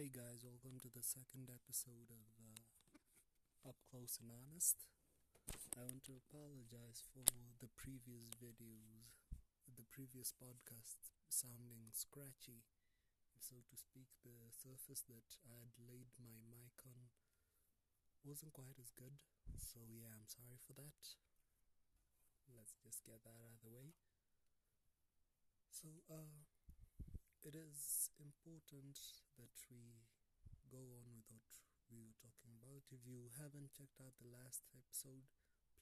Hey guys, welcome to the second episode of uh, Up Close and Honest. I want to apologize for the previous videos, the previous podcasts sounding scratchy, so to speak. The surface that I had laid my mic on wasn't quite as good, so yeah, I'm sorry for that. Let's just get that out of the way. So, uh, it is important that we go on with what we were talking about. If you haven't checked out the last episode,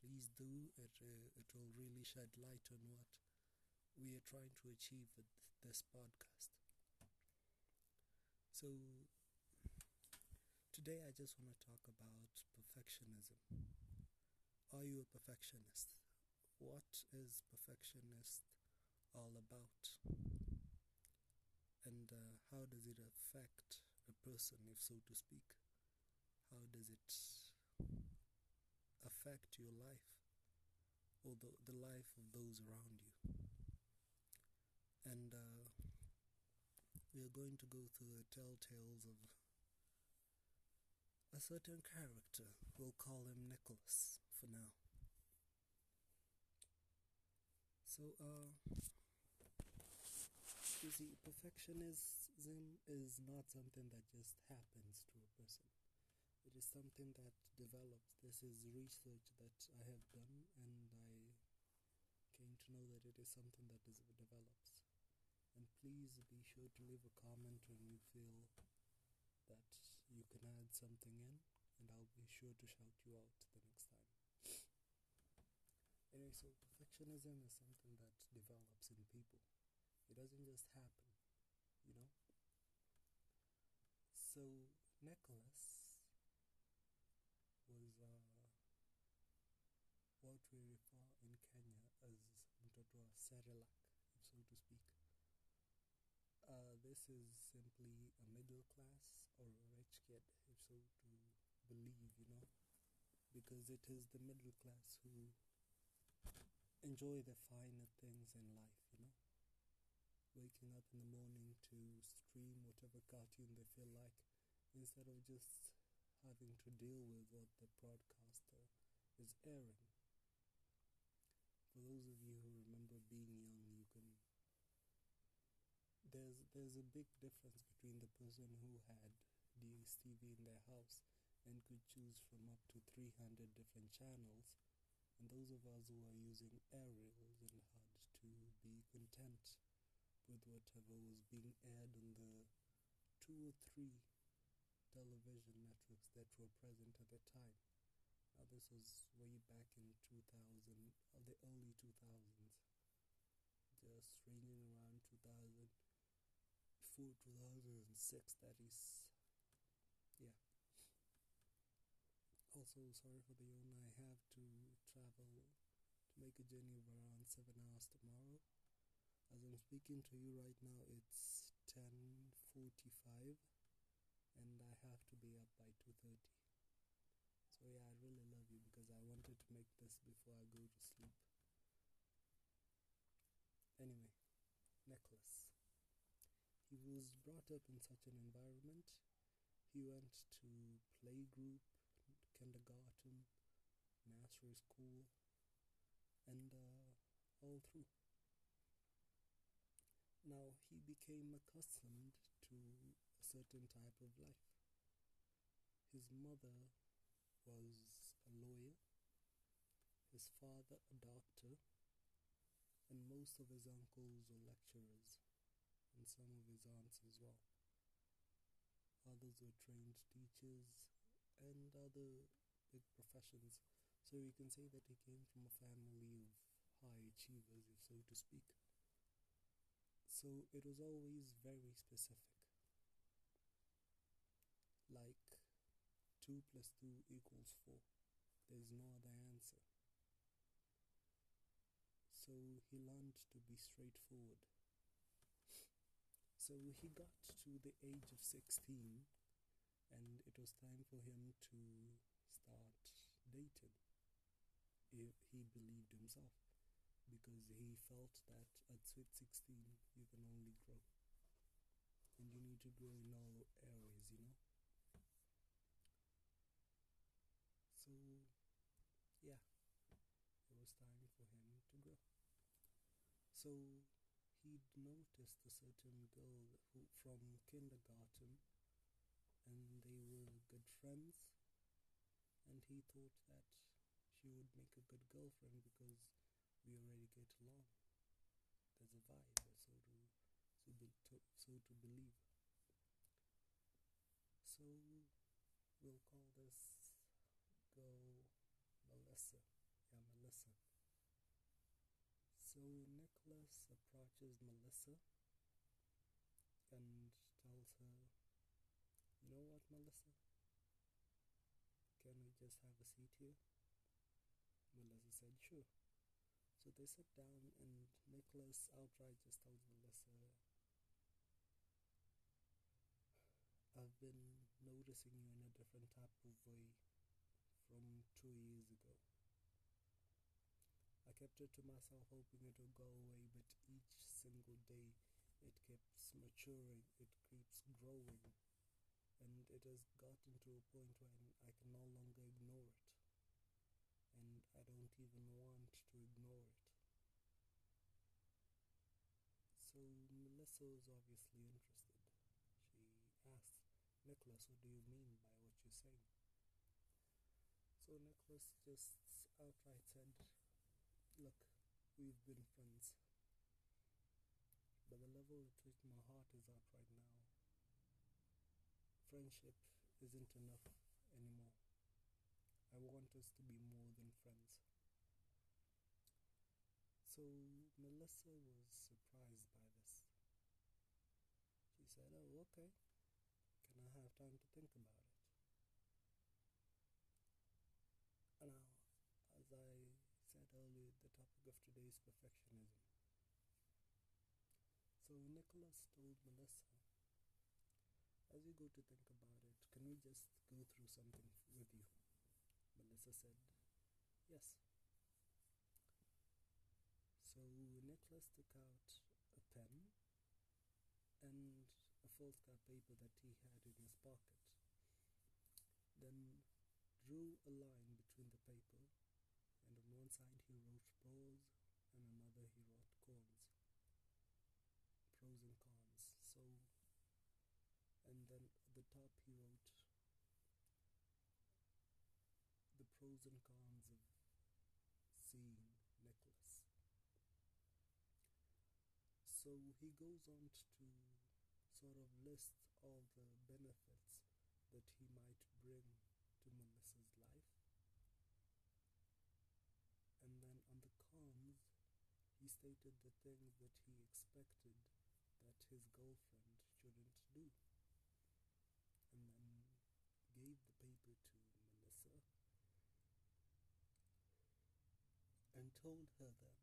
please do. It uh, it will really shed light on what we are trying to achieve with this podcast. So today I just want to talk about perfectionism. Are you a perfectionist? What is perfectionist all about? And uh, how does it affect a person, if so to speak? How does it affect your life or the, the life of those around you? And uh, we are going to go through the telltales of a certain character. We'll call him Nicholas for now. So, uh, you see, perfectionism is not something that just happens to a person. It is something that develops. This is research that I have done, and I came to know that it is something that is, develops. And please be sure to leave a comment when you feel that you can add something in, and I'll be sure to shout you out the next time. Anyway, so perfectionism is something that develops in people. Just happen, you know. So Nicholas was uh, what we refer in Kenya as mtoto wa Cerelac, so to speak. Uh, this is simply a middle class or a rich kid, if so to believe, you know, because it is the middle class who enjoy the finer things in life, waking up in the morning to stream whatever cartoon they feel like instead of just having to deal with what the broadcaster is airing. For those of you who remember being young, you can. There's there's a big difference between the person who had DSTV in their house and could choose from up to 300 different channels, and those of us who are using aerials and had to be content with whatever was being aired on the two or three television networks that were present at the time. Now, this was way back in 2000, or uh, the early 2000s, just ranging around 2004, 2006, that is, yeah. Also, sorry for the yawn, I have to travel to make a journey of around 7 hours tomorrow. As I'm speaking to you right now, it's 10:45, and I have to be up by 2:30. So yeah, I really love you because I wanted to make this before I go to sleep. Anyway, Nicholas He was brought up in such an environment. He went to playgroup, kindergarten, nursery school, and uh, all through. Now he became accustomed to a certain type of life. His mother was a lawyer, his father a doctor, and most of his uncles were lecturers, and some of his aunts as well. Others were trained teachers and other big professions. So you can say that he came from a family of high achievers, if so to speak. So it was always very specific. Like 2 plus 2 equals 4. There's no other answer. So he learned to be straightforward. So he got to the age of 16 and it was time for him to start dating. If he believed himself because he felt that at sweet 16 you can only grow and you need to grow in all areas you know. So, yeah, it was time for him to grow. So, he'd noticed a certain girl who from kindergarten, and they were good friends. And he thought that she would make a good girlfriend because we already get along. There's a vibe, so to so, be, to, so to believe. So we'll call this girl Melissa. Yeah, Melissa. So Nicholas approaches Melissa and tells her, You know what, Melissa? Can we just have a seat here? Melissa said, Sure. So they sit down, and Nicholas outright just tells Melissa, I've been noticing you in a different type of way from two years ago. I kept it to myself, hoping it would go away, but each single day it keeps maturing, it keeps growing, and it has gotten to a point when I can no longer ignore it. And I don't even want to ignore it. So Melissa was obviously interested. She asked, Nicholas, what do you mean by what you're saying? So Nicholas just outright said, Look, we've been friends. But the level at which my heart is at right now, friendship isn't enough anymore. I want us to be more than friends. So Melissa was surprised by this. She said, Oh, okay. Can I have time to think about it? Now, as I said earlier, the topic of today is perfectionism. So Nicholas told Melissa, as you go to think about it, can we just go through something with you? Melissa said, yes. So Nicholas took out a pen and foolscap paper that he had in his pocket, then drew a line between the paper, and on one side he wrote pros, and another he wrote cons. Pros and cons. So, and then at the top he wrote the pros and cons of seeing Nicholas. So he goes on to sort of list all the benefits that he might bring to Melissa's life. And then on the cons, he stated the things that he expected that his girlfriend shouldn't do. And then gave the paper to Melissa and told her that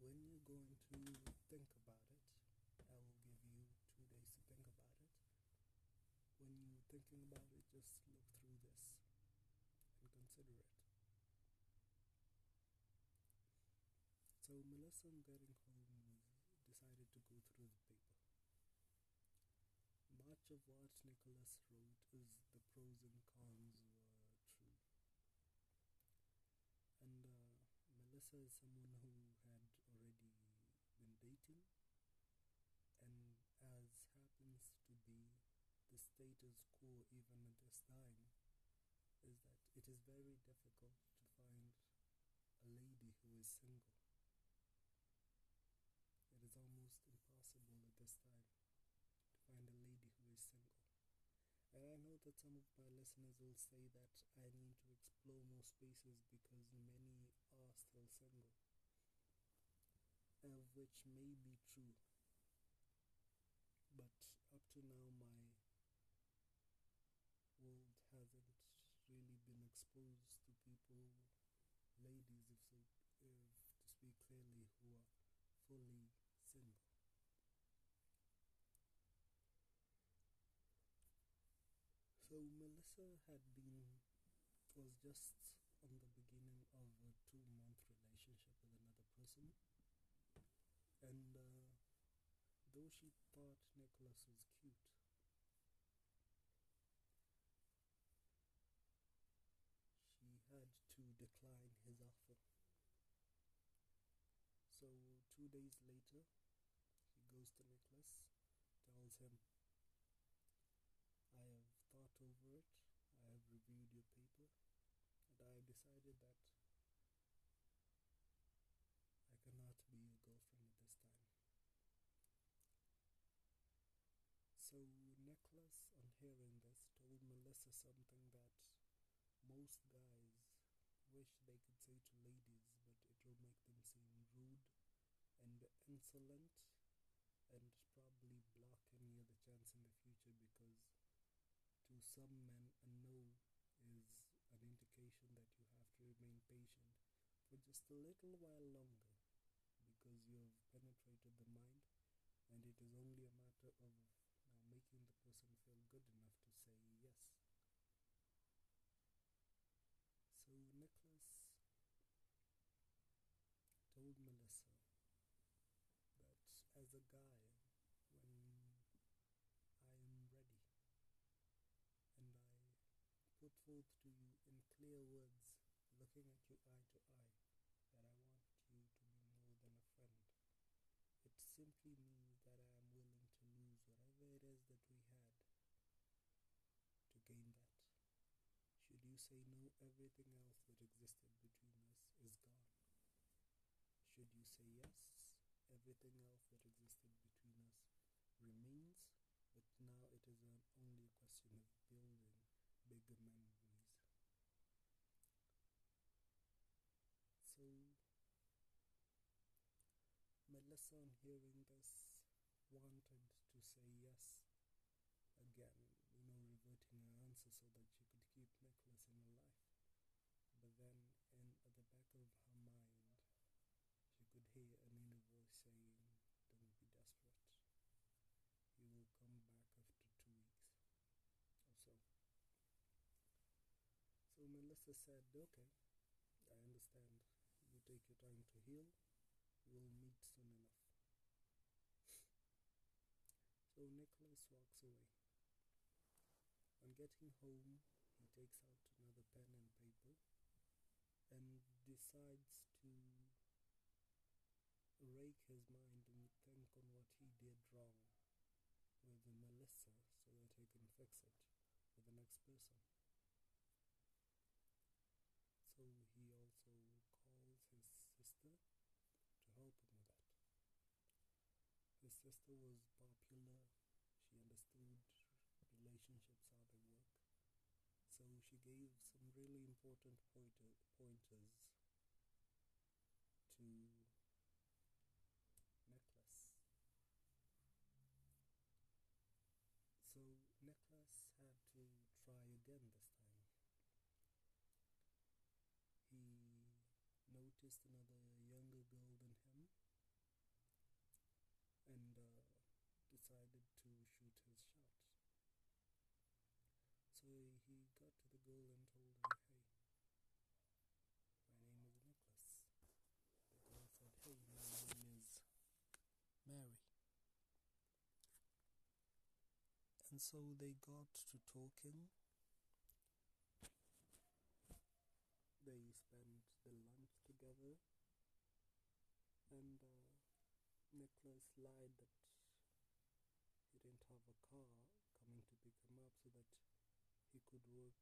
when you're going to think about it, I will give you two days to think about it. When you're thinking about it, just look through this and consider it. So Melissa, on getting home, decided to go through the paper. Much of what Nicholas wrote is the pros and cons were true. And uh, Melissa is someone who had already been dating, and as happens to be status quo even at this time, is that it is very difficult to find a lady who is single. It is almost impossible at this time to find a lady who is single. And I know that some of my listeners will say that I need to explore more spaces because many are still single, uh, which may be true. But up to now, my world hasn't really been exposed to people, ladies, if so, if to speak clearly, who are fully single. So Melissa had been was just on the beginning of a two month relationship with another person, and uh, though she thought Nicholas was cute, So two days later, he goes to Nicholas, tells him, I have thought over it, I have reviewed your paper, and I have decided that I cannot be your girlfriend at this time. So Nicholas, on hearing this, told Melissa something that most guys wish they could say to ladies, but it will make them seem insolent and probably block any other chance in the future because to some men a no is an indication that you have to remain patient for just a little while longer because you have penetrated the mind and it is only a matter of now making the person feel good enough to say yes. So Nicholas told Melissa that as a guy, when I am ready and I to you in clear words, looking at you eye to eye, that I want you to be more than a friend. It simply means that I am willing to lose whatever it is that we had to gain that. Should you say no, everything else that existed between us is gone. Should you say yes, everything else that existed between us remains, but now it is only a question of building bigger memories. So, Melissa, on hearing this, wanted to say yes again, you know, reverting her answer so that she could keep Nicholas in her life. But then, in at the back of her mind, she could hear an inner voice saying, Don't be desperate. He will come back after two weeks or so. So Melissa said, Okay, I understand. You take your time to heal. We'll meet soon enough. so Nicholas walks away. On getting home, he takes out another pen and paper and decides to rake his mind and think on what he did wrong with the Melissa so that he can fix it with the next person. So he also calls his sister to help him with that. His sister was popular, she understood relationships, how they work. So she gave some really important pointer, pointers to Nicholas. So Nicholas had to try again this time. He noticed another younger girl than him and uh, decided to shoot his shot. So he got to the girl and told her, hey, my name is Nicholas. The girl said, hey, my name is Mary. And so they got to talking. They spent the lunch together. And uh, Nicholas lied that he didn't have a car coming to pick him up so that he could work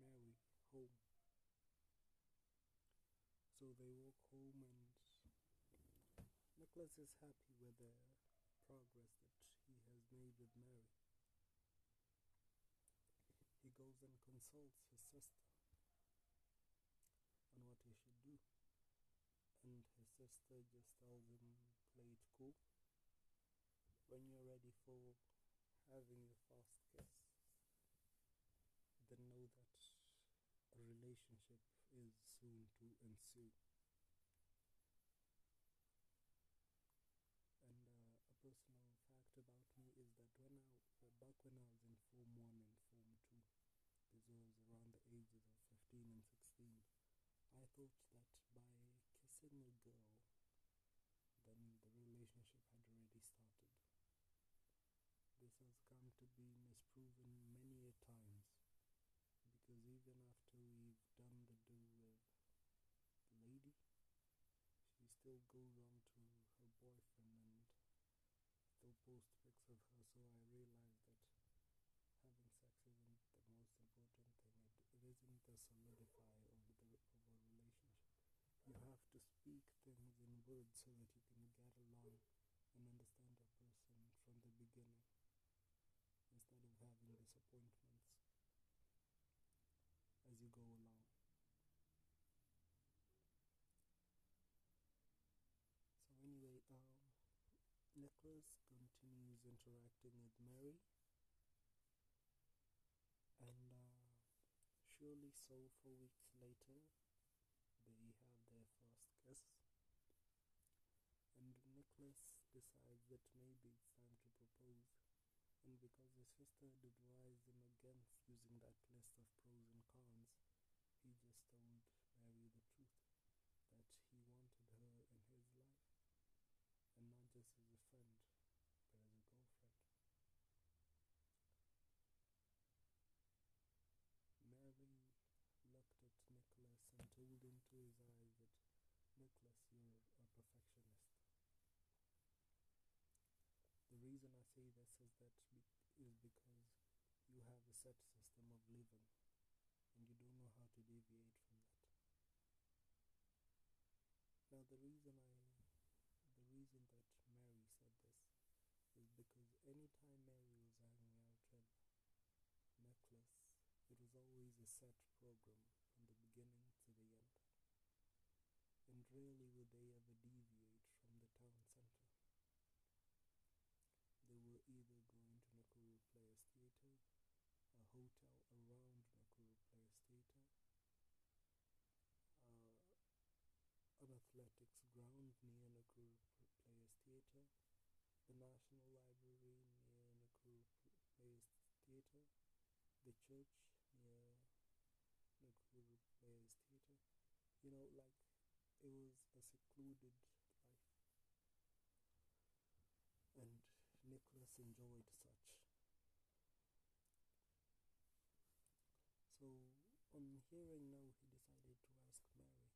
Mary home. So they walk home, and Nicholas is happy with the progress that he has made with Mary. He goes and consults his sister on what he should do, and his sister just tells him, Play it cool. When you're ready for having your first kiss, then know that a relationship is soon to ensue. And uh, a personal fact about me is that when I uh, back when I was in Form One and Form Two, this was around the ages of sixteen. I thought that by kissing a girl, then the relationship had already started. This has come to be misproven many a times because even after we've done the do with the lady, she still goes on to her boyfriend and still posts pics of her. So I realized that having sex isn't the most important thing. It, it isn't the solidify of the of a relationship. You have to speak words so that you can get along and understand a person from the beginning instead of having disappointments as you go along. So, anyway, um, Nicholas continues interacting with Mary, and uh, surely so, four weeks later, they have their first kiss. Nicholas decides that maybe it's time to propose. And because his sister advised him against using that list of pros and cons, he just told Mary the truth that he wanted her in his life, and not just as a friend, but as a girlfriend. Mary looked at Nicholas and told him to his eyes that Nicholas, you're a perfectionist. The reason I say this is that is because you have a set system of living and you don't know how to deviate from that. Now the reason I the reason that Mary said this is because anytime Mary was hanging out with Nicholas, it was always a set program from the beginning to the end. And rarely would they ever deviate from the town centre they were either going to Nakuru Players Theatre, a hotel around Nakuru Players Theatre, uh, an athletics ground near Players Theatre, the National Library near Nakuru Players Theatre, the church near Nakuru Players Theatre. You know, like it was a secluded life. And Nicholas enjoyed such. So, on hearing no, he decided to ask Mary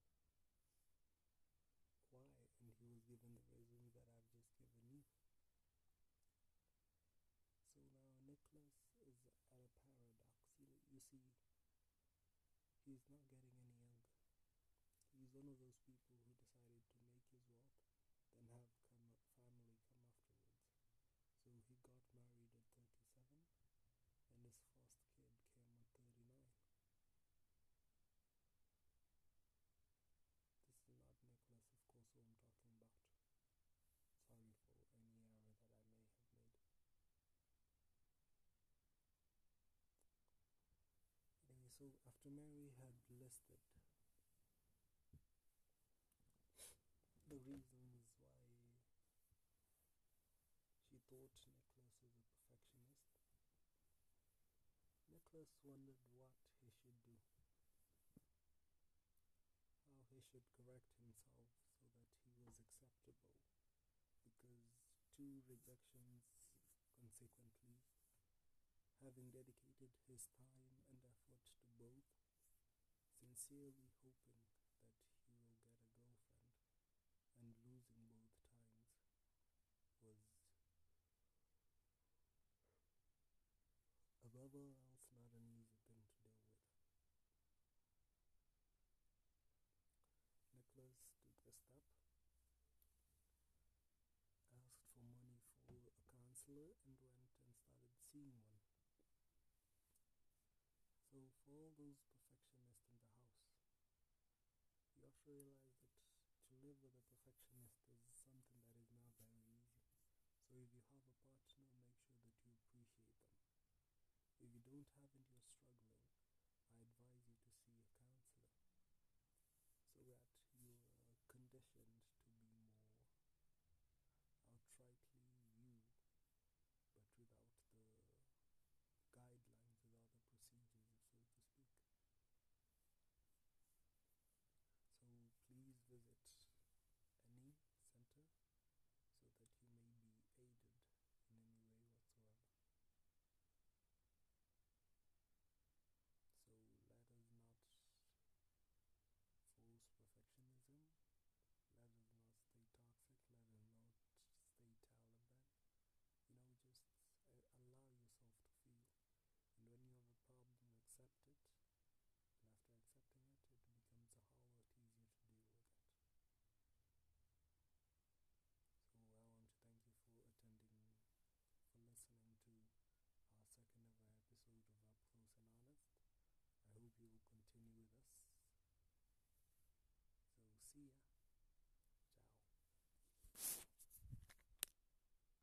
why, and he was given the reasons that I've just given you. So now Nicholas is at a paradox. You, you see, he's not getting any younger. He's one of those people who decided to make his wealth, then have come, family come afterwards. So he got married at 37 and his first kid came at 39. This is not Nicholas, of course, who I'm talking about. Sorry for any error that I may have made. Anyway, so after Mary had listed. The reasons why she thought Nicholas was a perfectionist. Nicholas wondered what he should do, how he should correct himself so that he was acceptable, because two rejections consequently, having dedicated his time and effort to both, sincerely hoping that he will get a girlfriend, and losing both times was above all else not an easy thing to deal with. Nicholas took a step, asked for money for a counselor, and went and started seeing one. Those perfectionists in the house, you to realize that to live with a perfectionist is uh,